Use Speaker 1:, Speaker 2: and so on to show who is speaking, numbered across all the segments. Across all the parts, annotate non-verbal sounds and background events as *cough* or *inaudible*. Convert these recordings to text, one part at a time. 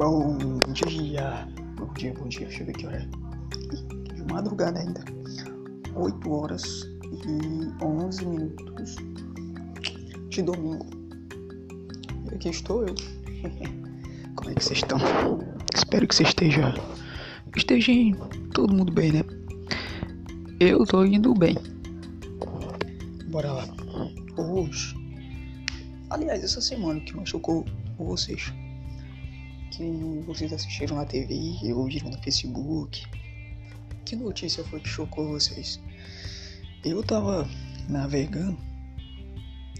Speaker 1: Bom dia, bom dia, bom dia. Deixa eu ver que hora é. De madrugada ainda. 8 horas e 11 minutos de domingo. E aqui estou eu. *laughs* Como é que vocês estão? Espero que você esteja. Esteja todo mundo bem, né? Eu tô indo bem. Bora lá. Hoje. Aliás, essa semana que machucou vocês que vocês assistiram na TV e ouviram no Facebook? Que notícia foi que chocou vocês? Eu tava navegando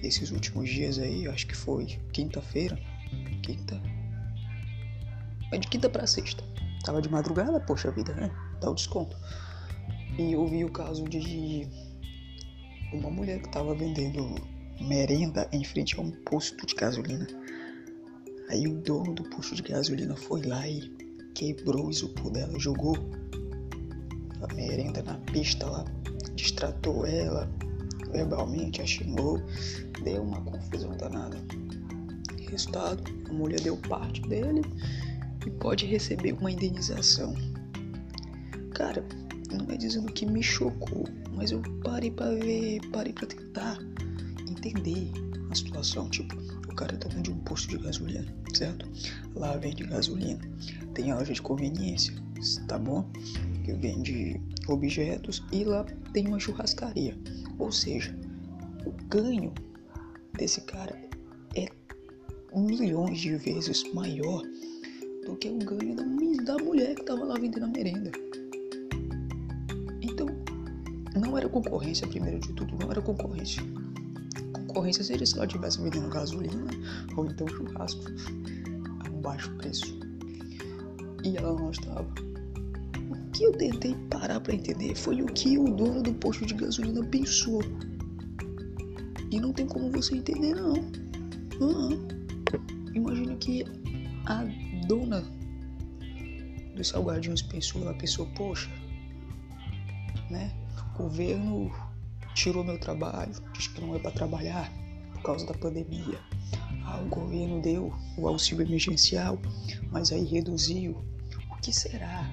Speaker 1: esses últimos dias aí, acho que foi quinta-feira. Quinta. É de quinta pra sexta. Tava de madrugada, poxa vida, né? Dá o desconto. E eu vi o caso de uma mulher que tava vendendo merenda em frente a um posto de gasolina. Aí o dono do posto de gasolina foi lá e quebrou o isopor dela, jogou a merenda na pista lá, distratou ela verbalmente, a xingou, deu uma confusão danada. Resultado, a mulher deu parte dele e pode receber uma indenização. Cara, não é dizendo que me chocou, mas eu parei para ver, parei para tentar entender a situação, tipo, cara tá dentro de um posto de gasolina, certo? Lá vende gasolina. Tem a loja de conveniência, tá bom? Que vende objetos e lá tem uma churrascaria. Ou seja, o ganho desse cara é milhões de vezes maior do que o ganho da, da mulher que tava lá vendendo a merenda. Então, não era concorrência, primeiro de tudo, não era concorrência concorrência seria se ela estivesse vendendo gasolina ou então churrasco a baixo preço. E ela não estava. O que eu tentei parar para entender foi o que o dono do posto de gasolina pensou. E não tem como você entender, não. Uhum. Imagina que a dona dos salgadinhos pensou, ela pensou, poxa, né? O governo tirou meu trabalho, diz que não é para trabalhar por causa da pandemia. Ah, o governo deu o auxílio emergencial, mas aí reduziu. O que será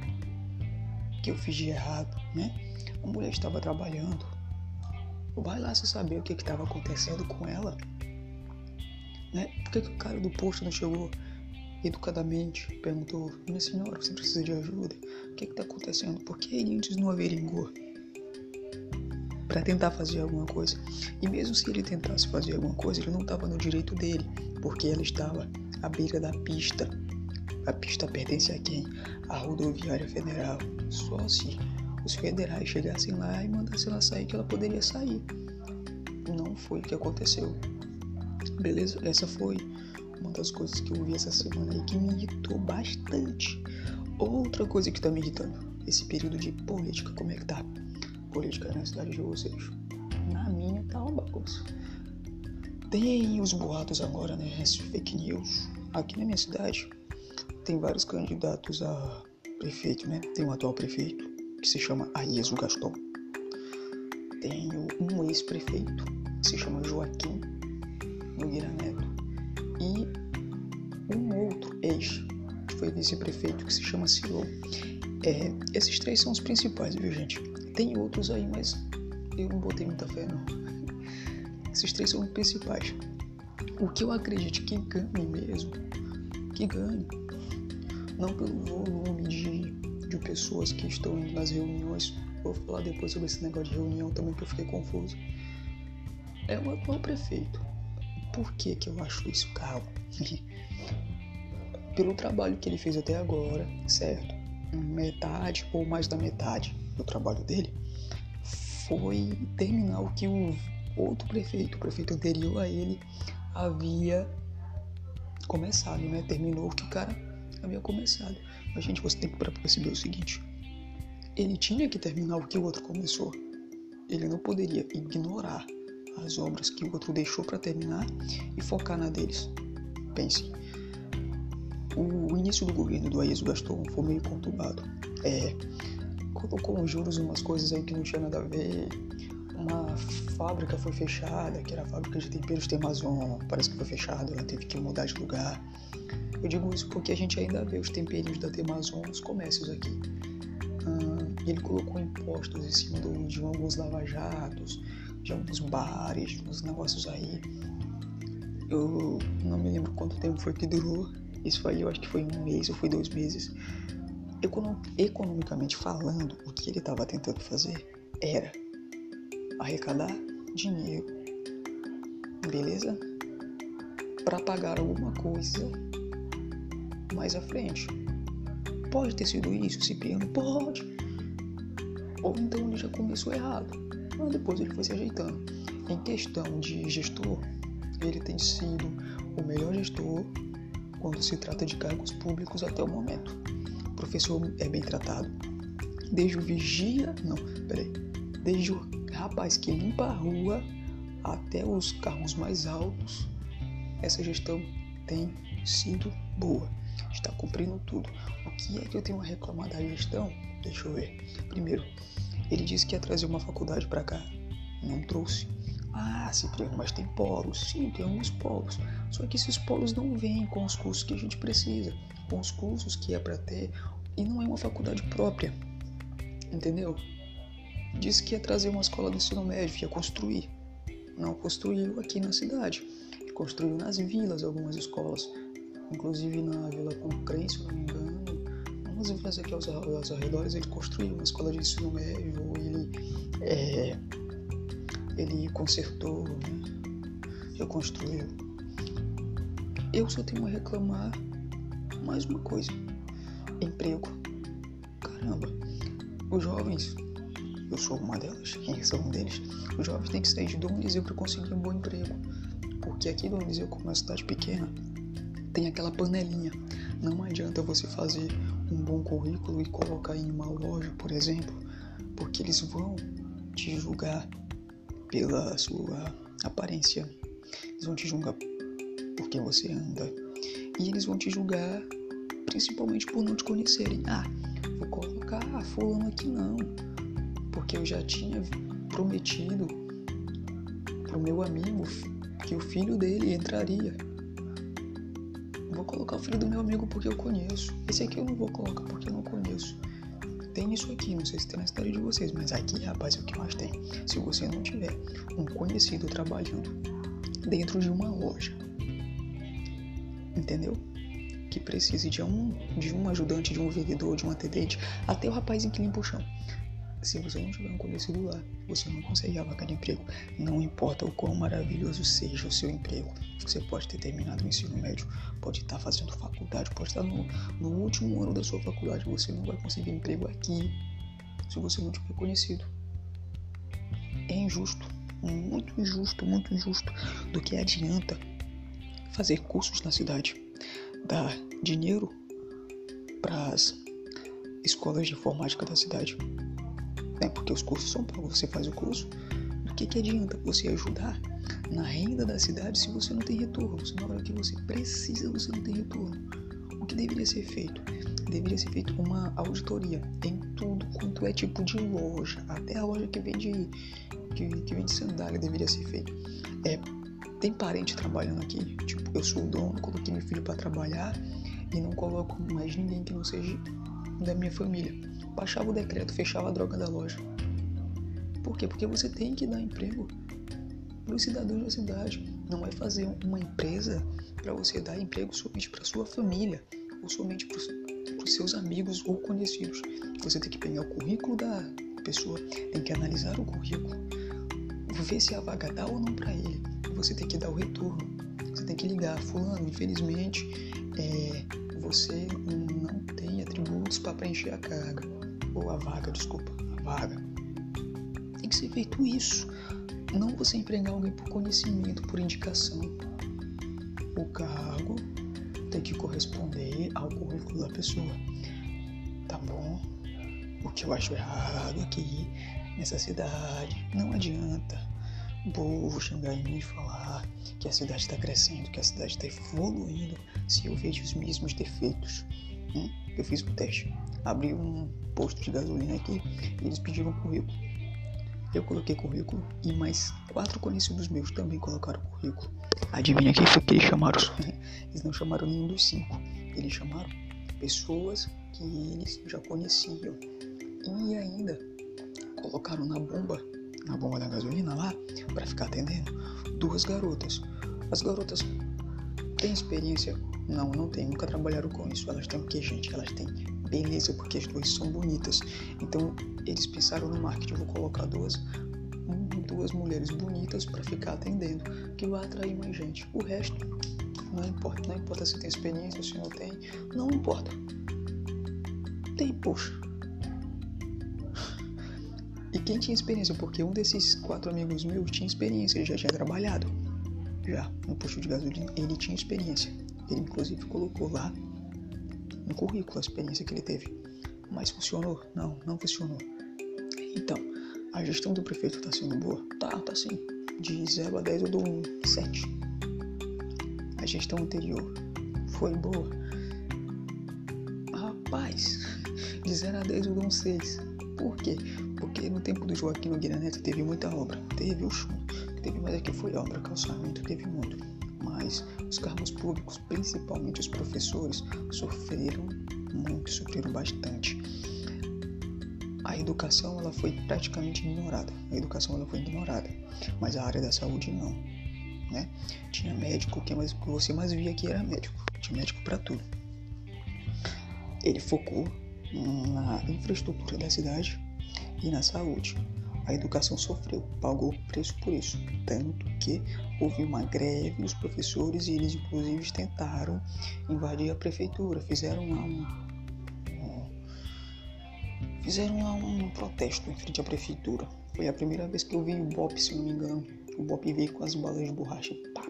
Speaker 1: que eu fiz de errado, né? A mulher estava trabalhando. Vai lá se saber o que estava acontecendo com ela. Né? Por que, que o cara do posto não chegou educadamente? Perguntou, minha senhora, você precisa de ajuda? O que está acontecendo? Por que ele antes não averigou? Para tentar fazer alguma coisa. E mesmo se ele tentasse fazer alguma coisa, ele não estava no direito dele, porque ela estava à beira da pista. A pista pertence a quem? A rodoviária federal. Só se os federais chegassem lá e mandassem ela sair, que ela poderia sair. Não foi o que aconteceu. Beleza? Essa foi uma das coisas que eu vi essa semana aí que me irritou bastante. Outra coisa que tá me irritando, esse período de política, como é que tá? Política na cidade de vocês. Na minha tá uma bagunça. Tem os boatos agora, né? As fake news. Aqui na minha cidade tem vários candidatos a prefeito, né? Tem um atual prefeito que se chama Aieso Gaston. Tem um ex-prefeito que se chama Joaquim Nogueira Neto. E um outro ex que foi vice-prefeito que se chama Silon. É, esses três são os principais, viu gente? Tem outros aí, mas eu não botei muita fé não. *laughs* Esses três são os principais. O que eu acredito que ganhe mesmo, que ganhe, não pelo volume de, de pessoas que estão indo nas reuniões. Vou falar depois sobre esse negócio de reunião também que eu fiquei confuso. É o atual prefeito. Por que que eu acho isso, calma? *laughs* Pelo trabalho que ele fez até agora, certo? Metade ou mais da metade do trabalho dele foi terminar o que o outro prefeito, o prefeito anterior a ele, havia começado, né? Terminou o que o cara havia começado. Mas, gente, você tem que perceber o seguinte: ele tinha que terminar o que o outro começou. Ele não poderia ignorar as obras que o outro deixou para terminar e focar na deles. Pense. O início do governo do Aieso Gaston foi meio conturbado. É, colocou uns juros umas coisas aí que não tinha nada a ver. Uma fábrica foi fechada, que era a fábrica de temperos Temazon, parece que foi fechada, ela teve que mudar de lugar. Eu digo isso porque a gente ainda vê os temperinhos da Temazon nos comércios aqui. Ah, ele colocou impostos em cima do, de alguns lava-jatos, de alguns bares, uns negócios aí. Eu não me lembro quanto tempo foi que durou. Isso aí eu acho que foi um mês ou foi dois meses. Econom economicamente falando, o que ele estava tentando fazer era arrecadar dinheiro, beleza? Para pagar alguma coisa mais à frente. Pode ter sido isso, se piano? Pode. Ou então ele já começou errado. Mas depois ele foi se ajeitando. Em questão de gestor, ele tem sido o melhor gestor quando se trata de cargos públicos até o momento. Professor é bem tratado. Desde o vigia, não, peraí, desde o rapaz que limpa a rua até os carros mais altos, essa gestão tem sido boa, está cumprindo tudo. O que é que eu tenho a reclamar da gestão? Deixa eu ver. Primeiro, ele disse que ia trazer uma faculdade para cá, não trouxe. Ah, Cipriano, mas tem polos. Sim, tem alguns polos. Só que esses polos não vêm com os cursos que a gente precisa, com os cursos que é para ter, e não é uma faculdade própria. Entendeu? Disse que ia trazer uma escola do ensino médio, ia construir. Não construiu aqui na cidade. Construiu nas vilas algumas escolas. Inclusive na Vila Concrense, se não me engano. Umas vilas aqui aos, aos arredores ele construiu uma escola de ensino médio. Ele é, ele consertou, né? reconstruiu. Eu só tenho a reclamar mais uma coisa: emprego. Caramba, os jovens, eu sou uma delas, *laughs* quem sou um deles, os jovens têm que sair de Dom Eliseu para conseguir um bom emprego. Porque aqui Dom Eliseu, como é uma cidade pequena, tem aquela panelinha. Não adianta você fazer um bom currículo e colocar em uma loja, por exemplo, porque eles vão te julgar pela sua aparência. Eles vão te julgar por quem você anda. E eles vão te julgar principalmente por não te conhecerem. Ah, vou colocar fulano aqui não. Porque eu já tinha prometido pro meu amigo que o filho dele entraria. Vou colocar o filho do meu amigo porque eu conheço. Esse aqui eu não vou colocar porque eu não conheço tem isso aqui, não sei se tem na cidade de vocês, mas aqui, rapaz, é o que mais tem. Se você não tiver um conhecido trabalhando dentro de uma loja, entendeu? Que precise de um, de um ajudante, de um vendedor, de um atendente, até o rapazinho que limpa o chão. Se você não tiver um conhecido lá, você não consegue a de emprego. Não importa o quão maravilhoso seja o seu emprego. Você pode ter terminado o ensino médio, pode estar fazendo faculdade, pode estar no, no último ano da sua faculdade. Você não vai conseguir emprego aqui se você não tiver conhecido. É injusto, muito injusto, muito injusto. Do que adianta fazer cursos na cidade, dar dinheiro para as escolas de informática da cidade né? Porque os cursos são pagos, você faz o curso. Do que, que adianta você ajudar na renda da cidade se você não tem retorno? Se na hora que você precisa você não tem retorno. O que deveria ser feito? Deveria ser feito uma auditoria em tudo quanto é tipo de loja, até a loja que vende que, que vende sandália deveria ser feito. É, tem parente trabalhando aqui, tipo, eu sou o dono, coloquei meu filho para trabalhar e não coloco mais ninguém que não seja da minha família baixava o decreto, fechava a droga da loja. Por quê? Porque você tem que dar emprego para os cidadãos da cidade. Não é fazer uma empresa para você dar emprego somente para sua família ou somente para os seus amigos ou conhecidos. Você tem que pegar o currículo da pessoa, tem que analisar o currículo, ver se a vaga dá ou não para ele. Você tem que dar o retorno. Você tem que ligar, fulano, infelizmente, é, você não tem atributos para preencher a carga ou a vaga, desculpa, a vaga. Tem que ser feito isso. Não você empregar alguém por conhecimento, por indicação. O cargo tem que corresponder ao currículo da pessoa. Tá bom? O que eu acho errado aqui nessa cidade não adianta o povo chegar em mim e falar que a cidade está crescendo, que a cidade está evoluindo, se eu vejo os mesmos defeitos. Hum? Eu fiz um teste abri um posto de gasolina aqui e eles pediram currículo. Eu coloquei currículo e mais quatro conhecidos meus também colocaram currículo. Adivinha quem foi que eles chamaram? *laughs* Eles não chamaram nenhum dos cinco. Eles chamaram pessoas que eles já conheciam. E ainda colocaram na bomba, na bomba da gasolina lá, para ficar atendendo, duas garotas. As garotas têm experiência? Não, não tem. Nunca trabalharam com isso. Elas têm o que, gente? Elas têm beleza, porque as duas são bonitas. Então eles pensaram no marketing, vou colocar duas duas mulheres bonitas para ficar atendendo, que vai atrair mais gente. O resto não importa, não importa se tem experiência, se não tem, não importa. Tem, poxa. E quem tinha experiência? Porque um desses quatro amigos meus tinha experiência, ele já tinha trabalhado. Já, no posto de gasolina, ele tinha experiência. Ele inclusive colocou lá no currículo a experiência que ele teve. Mas funcionou? Não, não funcionou. Então, a gestão do prefeito está sendo boa? Tá, tá sim. De 0 a 10 eu dou um 7. A gestão anterior foi boa? Rapaz, *laughs* de 0 a 10 eu dou um 6. Por quê? Porque no tempo do Joaquim Nogueira Neto teve muita obra. Teve o chum, teve mais aqui foi obra, calçamento, teve muito. Mas os cargos públicos, principalmente os professores, sofreram muito, sofreram bastante. A educação ela foi praticamente ignorada. A educação ela foi ignorada, mas a área da saúde não. Né? Tinha médico, que mais, você mais via que era médico. Tinha médico para tudo. Ele focou na infraestrutura da cidade e na saúde. A educação sofreu, pagou o preço por isso. Tanto que houve uma greve dos professores e eles, inclusive, tentaram invadir a prefeitura. Fizeram lá um, um, fizeram lá um protesto em frente à prefeitura. Foi a primeira vez que eu vi o BOP, se não me engano. O BOP veio com as balas de borracha pá,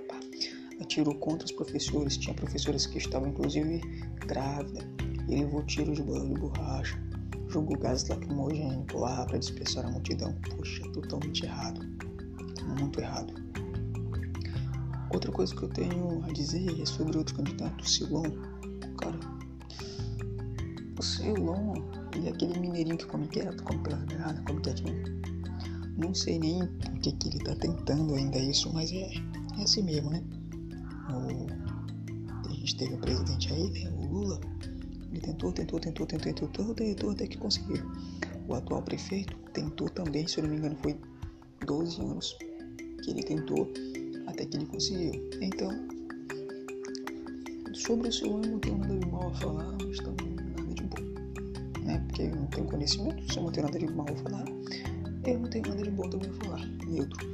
Speaker 1: atirou contra os professores. Tinha professoras que estavam, inclusive, grávidas. Ele levou tiros de bala de borracha jogou gás lacrimogênico lá para dispersar a multidão. Poxa, totalmente errado. Muito errado. Outra coisa que eu tenho a dizer é sobre outro candidato, o Silon. Cara, o Silon, ele é aquele mineirinho que come quieto, come pela beirada, come quietinho. Não sei nem o que, que ele tá tentando ainda isso, mas é, é assim mesmo, né? O, a gente teve o presidente aí, né, o Lula ele tentou, tentou, tentou, tentou, tentou, tentou até que conseguiu. O atual prefeito tentou também, se eu não me engano, foi 12 anos que ele tentou até que ele conseguiu. Então, sobre o seu eu não tenho nada de mal a falar, mas também nada de bom. Né? Porque eu não tenho conhecimento, se eu não tenho nada de mal a falar, eu não tenho nada de bom também a falar. Neutro.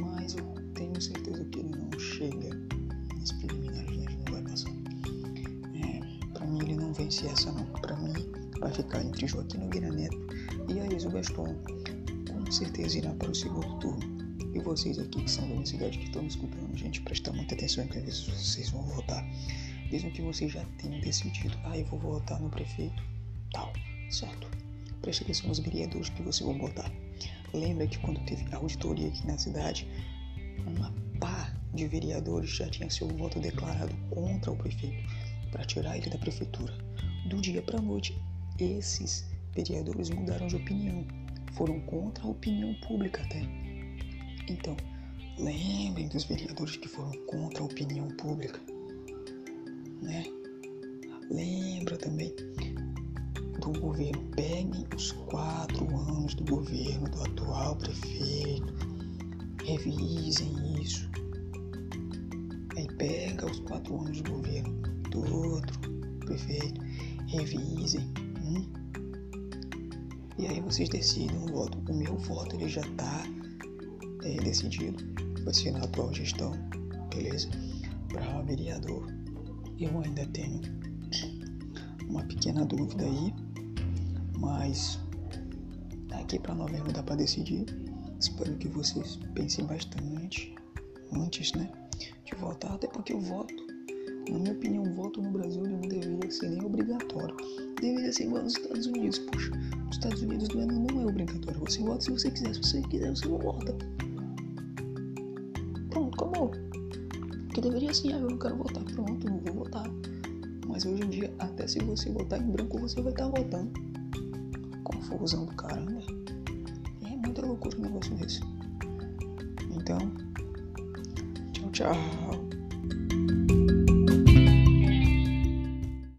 Speaker 1: Mas eu tenho certeza que ele não chega nas preliminares, né? não vai passar mim ele não vence essa não. Para mim vai ficar entre Joaquim Nogueira Neto e Aísio Gaston. Com certeza irá para o segundo turno. E vocês aqui que são da minha cidade que estão me escutando, gente, presta muita atenção que vezes vocês vão votar. Mesmo que vocês já tenham decidido, ah, eu vou votar no prefeito, tal, certo? Preste atenção nos vereadores que vocês vão votar. Lembra que quando teve auditoria aqui na cidade, uma pá de vereadores já tinha seu voto declarado contra o prefeito para tirar ele da prefeitura. Do dia para a noite, esses vereadores mudaram de opinião, foram contra a opinião pública até. Então, lembrem dos vereadores que foram contra a opinião pública, né? Lembra também do governo. Peguem os quatro anos do governo do atual prefeito, revisem isso. Aí pega os quatro anos do governo do outro, perfeito. Revisem. Hum? E aí vocês decidem o voto. O meu voto ele já está é, decidido. Vai ser na atual gestão, beleza? Para vereador. Eu ainda tenho uma pequena dúvida aí, mas daqui para novembro dá para decidir. Espero que vocês pensem bastante antes, né, de votar, até porque o voto na minha opinião, o voto no Brasil não deveria ser nem obrigatório. Deveria ser igual nos Estados Unidos. Poxa, nos Estados Unidos não é, não é obrigatório. Você vota se você quiser. Se você quiser, você não vota. Ser, ah, eu não quero votar. Pronto, não vou votar. Mas hoje em dia, até se você votar em branco, você vai estar votando. Confusão do caramba. É muita loucura um negócio desse. Então, tchau, tchau.